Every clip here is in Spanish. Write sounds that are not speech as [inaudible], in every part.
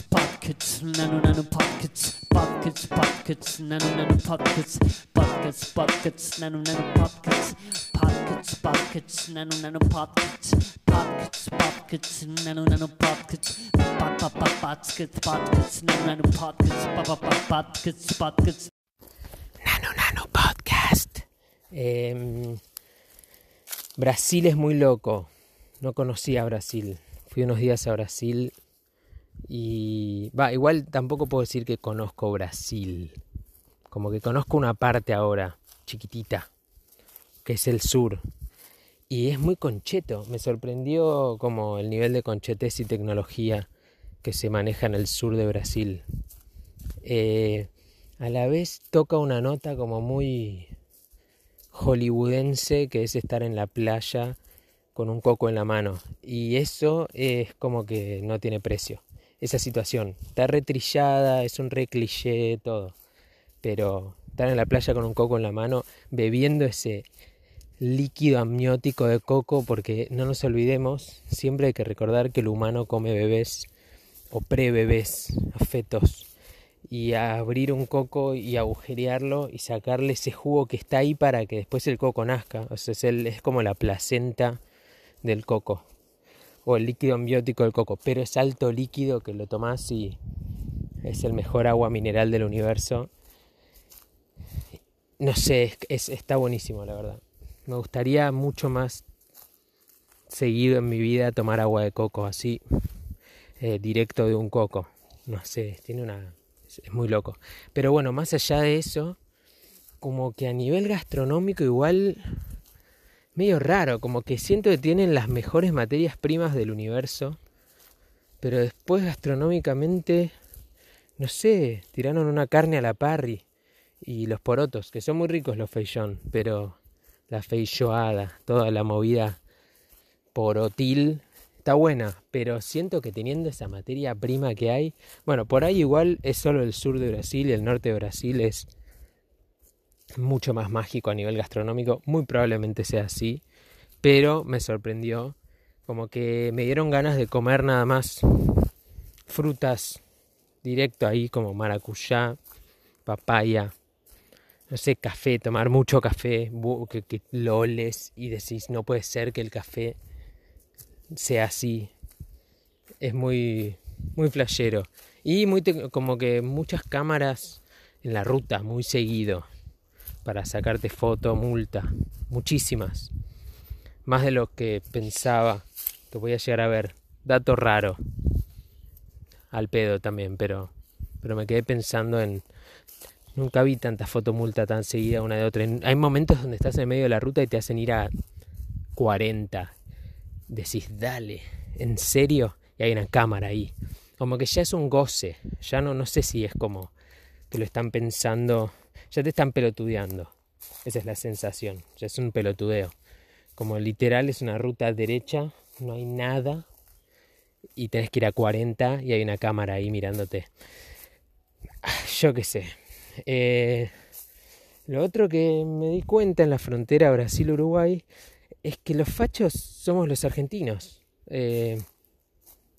pockets, pockets, nano nano pockets, pockets, pockets, nano nano pockets, pockets, pockets, nano nano pockets, pockets, pockets, nano nano pockets, pockets, pockets, nano nano pockets, pop pop pop pockets, pockets, nano nano pockets, pop pop pop pockets, pockets. Nano Nano Podcast. Em, Brasil es muy loco. No conocía Brasil. Fui unos días a Brasil y va, igual tampoco puedo decir que conozco Brasil. Como que conozco una parte ahora, chiquitita, que es el sur. Y es muy concheto. Me sorprendió como el nivel de conchetez y tecnología que se maneja en el sur de Brasil. Eh, a la vez toca una nota como muy hollywoodense, que es estar en la playa con un coco en la mano. Y eso es como que no tiene precio. Esa situación. Está retrillada, es un re cliché, todo. Pero estar en la playa con un coco en la mano, bebiendo ese líquido amniótico de coco, porque no nos olvidemos, siempre hay que recordar que el humano come bebés o pre-bebés, fetos. Y abrir un coco y agujerearlo y sacarle ese jugo que está ahí para que después el coco nazca. O sea, es, el, es como la placenta del coco o el líquido ambiótico del coco, pero es alto líquido que lo tomás y es el mejor agua mineral del universo. No sé, es, está buenísimo la verdad. Me gustaría mucho más seguido en mi vida tomar agua de coco así, eh, directo de un coco. No sé, tiene una... es muy loco. Pero bueno, más allá de eso, como que a nivel gastronómico igual medio raro, como que siento que tienen las mejores materias primas del universo, pero después gastronómicamente, no sé, tiraron una carne a la parry y los porotos, que son muy ricos los feijón, pero la feijoada, toda la movida porotil está buena, pero siento que teniendo esa materia prima que hay, bueno, por ahí igual es solo el sur de Brasil y el norte de Brasil es mucho más mágico a nivel gastronómico, muy probablemente sea así, pero me sorprendió, como que me dieron ganas de comer nada más frutas directo ahí como maracuyá, papaya, no sé, café, tomar mucho café, que, lo oles y decís, no puede ser que el café sea así. Es muy, muy flashero. Y muy como que muchas cámaras en la ruta, muy seguido para sacarte foto, multa, muchísimas, más de lo que pensaba que voy a llegar a ver. Dato raro, al pedo también, pero, pero me quedé pensando en... Nunca vi tanta foto multa tan seguida una de otra. Hay momentos donde estás en medio de la ruta y te hacen ir a 40. Decís, dale, ¿en serio? Y hay una cámara ahí. Como que ya es un goce. Ya no, no sé si es como que lo están pensando ya te están pelotudeando. Esa es la sensación, ya es un pelotudeo. Como literal es una ruta derecha, no hay nada y tenés que ir a 40 y hay una cámara ahí mirándote. Yo qué sé. Eh, lo otro que me di cuenta en la frontera Brasil-Uruguay es que los fachos somos los argentinos. Eh,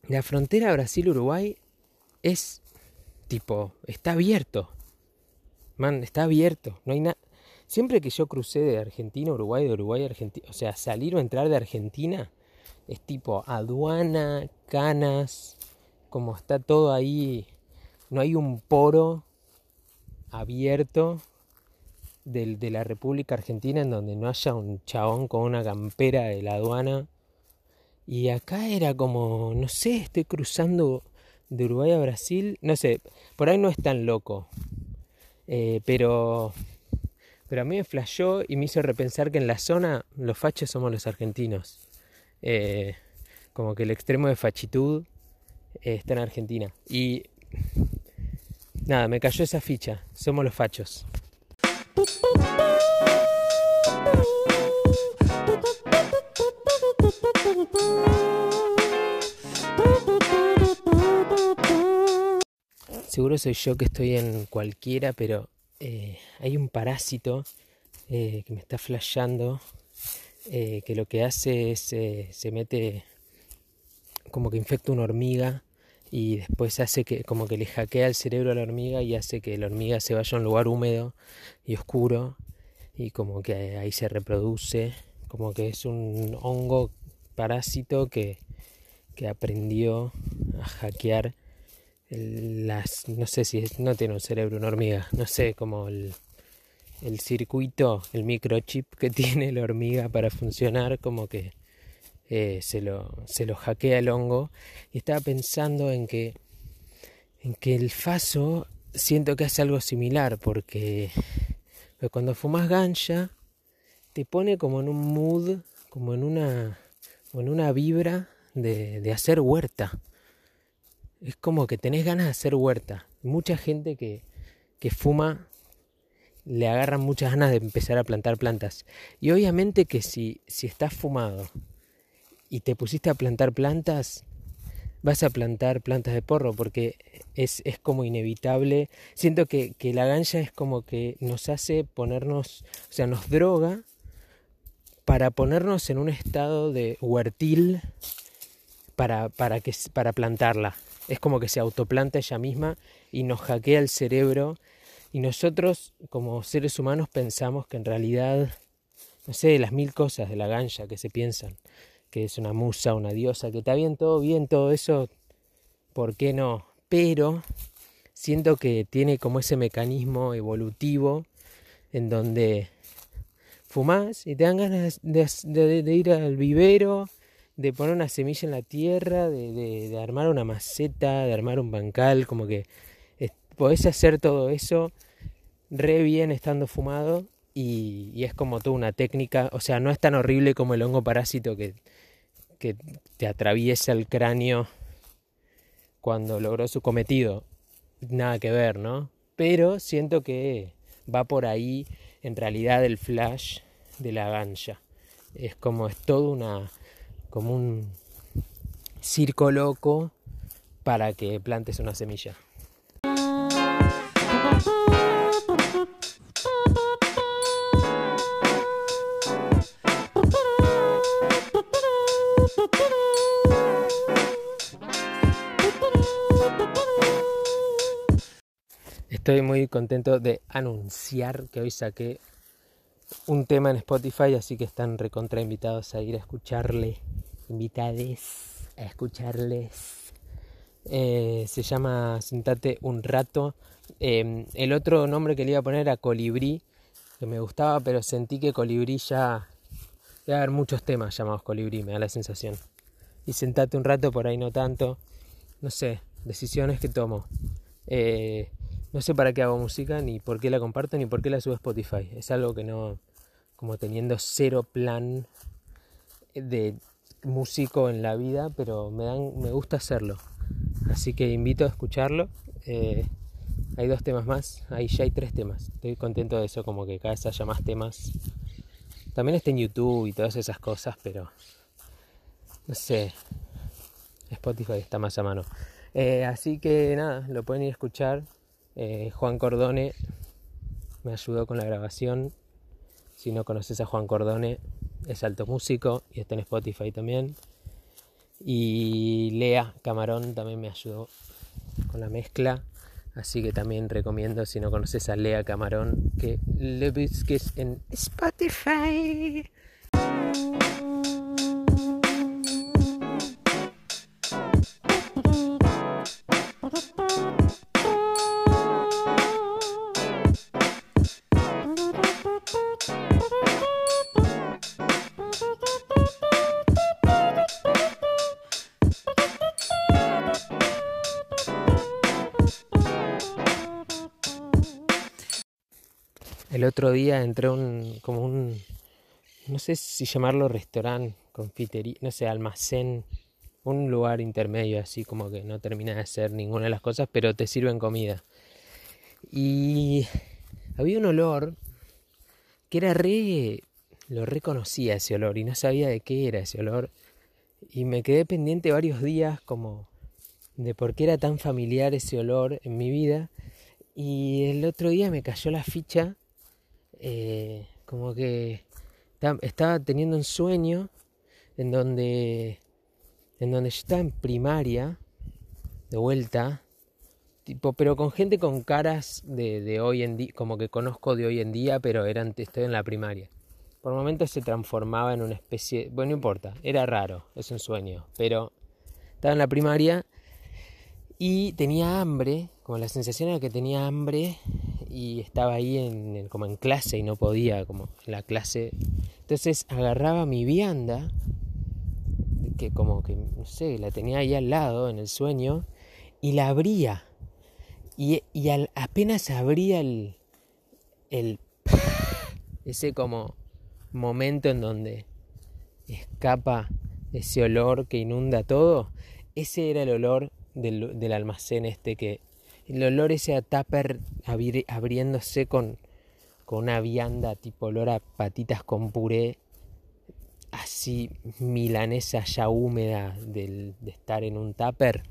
la frontera Brasil-Uruguay es tipo, está abierto. Está abierto, no hay nada. Siempre que yo crucé de Argentina a Uruguay, de Uruguay a Argentina, o sea, salir o entrar de Argentina, es tipo aduana, canas, como está todo ahí, no hay un poro abierto de la República Argentina en donde no haya un chabón con una campera de la aduana. Y acá era como, no sé, estoy cruzando de Uruguay a Brasil, no sé, por ahí no es tan loco, eh, pero, pero a mí me flashó y me hizo repensar que en la zona los fachos somos los argentinos. Eh, como que el extremo de fachitud eh, está en Argentina. Y nada, me cayó esa ficha. Somos los fachos. Seguro soy yo que estoy en cualquiera, pero eh, hay un parásito eh, que me está flasheando, eh, que lo que hace es, se mete como que infecta una hormiga y después hace que como que le hackea el cerebro a la hormiga y hace que la hormiga se vaya a un lugar húmedo y oscuro y como que ahí se reproduce, como que es un hongo parásito que, que aprendió a hackear las, no sé si no tiene un cerebro una hormiga, no sé, como el, el circuito, el microchip que [laughs] tiene la hormiga para funcionar, como que eh, se, lo, se lo hackea el hongo. Y estaba pensando en que, en que el faso siento que hace algo similar, porque, cuando fumas gancha, te pone como en un mood, como en una, en una vibra de, de hacer huerta. Es como que tenés ganas de hacer huerta. Mucha gente que, que fuma le agarran muchas ganas de empezar a plantar plantas. Y obviamente que si, si estás fumado y te pusiste a plantar plantas, vas a plantar plantas de porro porque es, es como inevitable. Siento que, que, la gancha es como que nos hace ponernos, o sea, nos droga para ponernos en un estado de huertil para, para, que, para plantarla. Es como que se autoplanta ella misma y nos hackea el cerebro. Y nosotros, como seres humanos, pensamos que en realidad, no sé, las mil cosas de la gancha que se piensan que es una musa, una diosa, que está bien, todo bien, todo eso, ¿por qué no? Pero siento que tiene como ese mecanismo evolutivo en donde fumás y te dan ganas de, ir al vivero, de poner una semilla en la tierra, de, armar una maceta, de armar un bancal, como que podés hacer todo eso re bien estando fumado y, y, es como toda una técnica, o sea, no es tan horrible como el hongo parásito que que te atraviesa el cráneo cuando logró su cometido. Nada que ver, ¿no? Pero siento que va por ahí en realidad el flash de la gancha. Es como es todo una como un circo loco para que plantes una semilla. Estoy muy contento de anunciar que hoy saqué un tema en Spotify, así que están recontra invitados a ir a escucharle. Invitades a escucharles. Eh, se llama Sentate un rato. Em, el otro nombre que le iba a poner era Colibrí, que me gustaba, pero sentí que Colibrí ya. Debe haber muchos temas llamados Colibrí, me da la sensación. Y sentate un rato, por ahí no tanto. No sé, decisiones que tomo. Eh, no sé para qué hago música, ni por qué la comparto, ni por qué la subo a Spotify. Es algo que no, como teniendo cero plan de músico en la vida, pero me, dan, me gusta hacerlo. Así que invito a escucharlo. Eh, hay dos temas más, ahí ya hay tres temas. Estoy contento de eso, como que cada vez haya más temas. También está en YouTube y todas esas cosas, pero no sé. Spotify está más a mano. Eh, así que nada, lo pueden ir a escuchar. Eh, Juan Cordone me ayudó con la grabación. Si no conoces a Juan Cordone, es alto músico y está en Spotify también. Y Lea Camarón también me ayudó con la mezcla. Así que también recomiendo, si no conoces a Lea Camarón, que le busques en Spotify. El otro día entré un, como un, no sé si llamarlo restaurante, confitería, no sé, almacén, un lugar intermedio así como que no termina de ser ninguna de las cosas, pero te sirven comida. Y había un olor que era re, lo reconocía ese olor y no sabía de qué era ese olor. Y me quedé pendiente varios días como de por qué era tan familiar ese olor en mi vida. Y el otro día me cayó la ficha eh, como que estaba teniendo un sueño en donde, en donde yo estaba en primaria, de vuelta, tipo, pero con gente con caras de, de hoy en día, como que conozco de hoy en día, pero eran, estoy en la primaria. Por momentos se transformaba en una especie, bueno, no importa, era raro, es un sueño, pero estaba en la primaria y tenía hambre, como la sensación era que tenía hambre y estaba ahí en, como en clase y no podía, como en la clase. Entonces agarraba mi vianda, que como que, no sé, la tenía ahí al lado en el sueño, y la abría. Y, y al, apenas abría el, el... [laughs] ese como momento en donde escapa ese olor que inunda todo, ese era el olor del, del almacén este que el olor ese a tupper abriéndose con, con una vianda tipo olor a patitas con puré así milanesa ya húmeda del, de estar en un tupper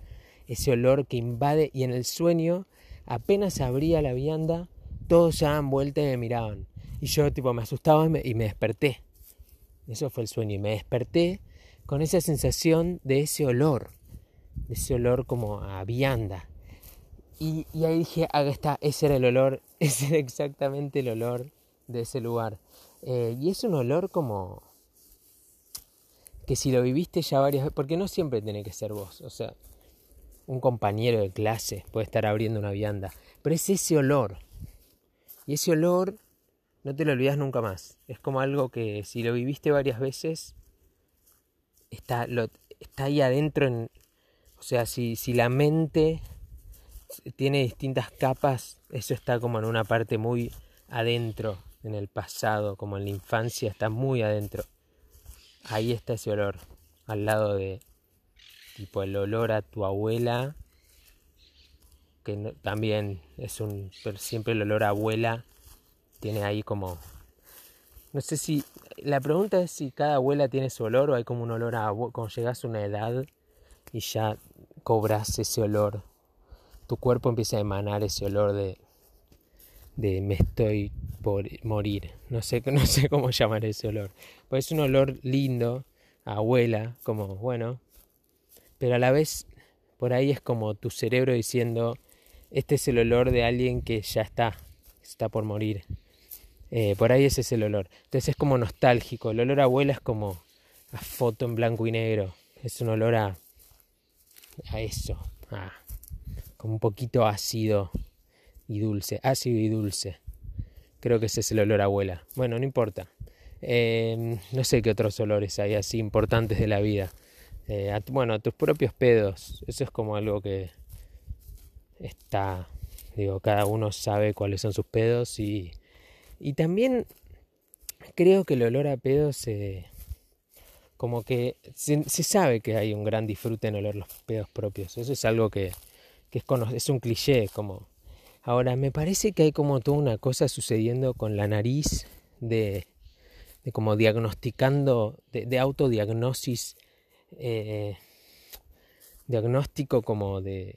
ese olor que invade y en el sueño apenas abría la vianda todos se daban vuelta y me miraban y yo tipo me asustaba y me, y me desperté. Eso fue el sueño y me desperté con esa sensación de ese olor, de ese olor como a vianda. Y, ahí dije, acá está, ese era el olor, [laughs] ese era exactamente el olor de ese lugar. Eh, y es un olor como que si lo viviste ya varias veces, porque no siempre tiene que ser vos, o sea, un compañero de clase puede estar abriendo una vianda, pero es ese olor. Y ese olor no te lo olvidas nunca más. Es como algo que si lo viviste varias veces, está, lo, está ahí adentro. En, o sea, si, si la mente tiene distintas capas, eso está como en una parte muy adentro, en el pasado, como en la infancia, está muy adentro. Ahí está ese olor, al lado de, tipo, el olor a tu abuela, que también es un, pero siempre el olor a abuela tiene ahí como... No sé si... La pregunta es si cada abuela tiene su olor o hay como un olor a... Cuando llegas a una edad y ya cobras ese olor. Tu cuerpo empieza a emanar ese olor de... De me estoy por morir. No sé, [laughs] no sé cómo llamar ese olor. Pues es un olor lindo, abuela, como bueno. Pero a la vez por ahí es como tu cerebro diciendo, este es el olor de alguien que ya está, está por morir. Eh, por ahí ese es el olor. Entonces es como nostálgico. El olor a abuela es como a foto en blanco y negro. Es un olor a, a eso. Un poquito ácido y dulce. Ácido y dulce. Creo que ese es el olor a abuela. Bueno, no importa. Eh, no sé qué otros olores hay así importantes de la vida. Eh, bueno, a tus propios pedos. Eso es como algo que está. Digo, cada uno sabe cuáles son sus pedos y y también creo que el olor a pedos se... como que se, sabe que hay un gran disfrute en oler los pedos propios. Eso es algo que, que es, un cliché, como... Ahora, me parece que hay como toda una cosa sucediendo con la nariz de, de como diagnosticando, de, de autodiagnosis, eh, diagnóstico como de,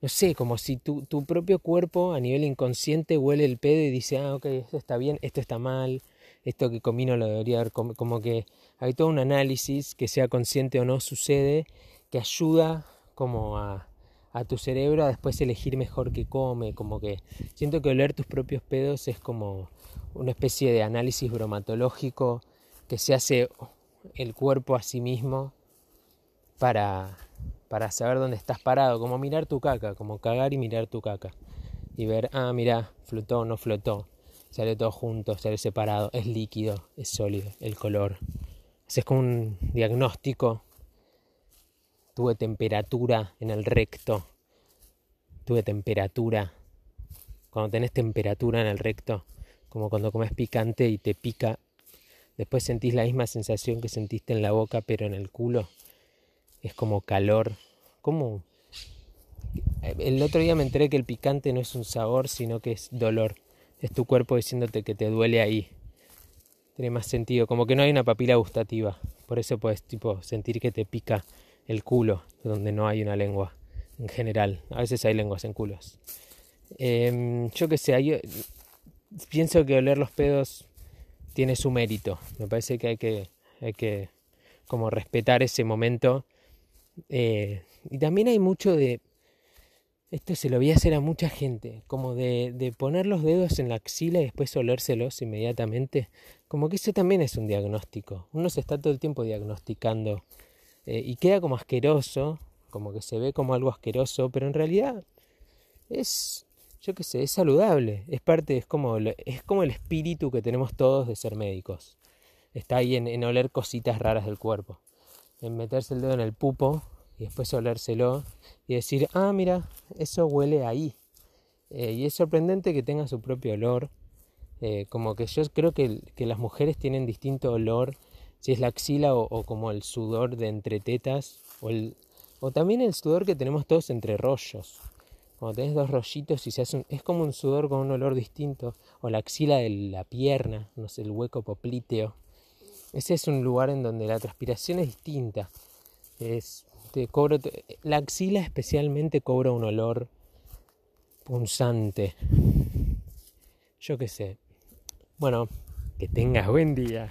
no sé, como si tu, tu, propio cuerpo a nivel inconsciente huele el pedo y dice, ah, ok, esto está bien, esto está mal, esto que comí no lo debería haber como que hay todo un análisis que sea consciente o no sucede, que ayuda como a, a tu cerebro a después elegir mejor qué come, como que siento que oler tus propios pedos es como una especie de análisis bromatológico que se hace el cuerpo a sí mismo para para saber dónde estás parado, como mirar tu caca, como cagar y mirar tu caca. Y ver, ah, mira, flotó, no flotó, sale todo junto, sale separado, es líquido, es sólido, el color. Es como un diagnóstico. Tuve temperatura en el recto. Tuve temperatura. Cuando tenés temperatura en el recto, como cuando comes picante y te pica, después sentís la misma sensación que sentiste en la boca, pero en el culo es como calor. como El otro día me enteré que el picante no es un sabor, sino que es dolor. Es tu cuerpo diciéndote que te duele ahí. Tiene más sentido, como que no hay una papila gustativa. Por eso puedes tipo sentir que te pica el culo, donde no hay una lengua en general. A veces hay lenguas en culos. Em, yo qué sé, yo pienso que oler los pedos tiene su mérito. Me parece que hay que, hay que como respetar ese momento eh, y también hay mucho de, esto se lo voy a hacer a mucha gente, como de, de poner los dedos en la axila y después olérselos inmediatamente, como que eso también es un diagnóstico. Uno se está todo el tiempo diagnosticando eh, y queda como asqueroso, como que se ve como algo asqueroso, pero en realidad es, yo qué sé, es saludable, es parte, es como, es como el espíritu que tenemos todos de ser médicos. Está ahí en, oler cositas raras del cuerpo, en meterse el dedo en el pupo y después olérselo y decir, ah, mira, eso huele ahí. Eh, y es sorprendente que tenga su propio olor. Eh, como que yo creo que, que, las mujeres tienen distinto olor, si es la axila o, como el sudor de entre tetas, o, también el sudor que tenemos todos entre rollos. Cuando tenés dos rollitos y se hace un, es como un sudor con un olor distinto, o la axila de la pierna, no sé, el hueco poplíteo. Ese es un lugar en donde la transpiración es distinta. Es la axila especialmente cobra un olor punzante. Yo qué sé. Bueno, que tengas buen día.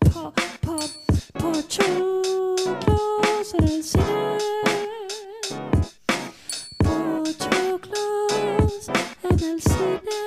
pa, pa, pochoclos en el cine. Pochoclos en el cine.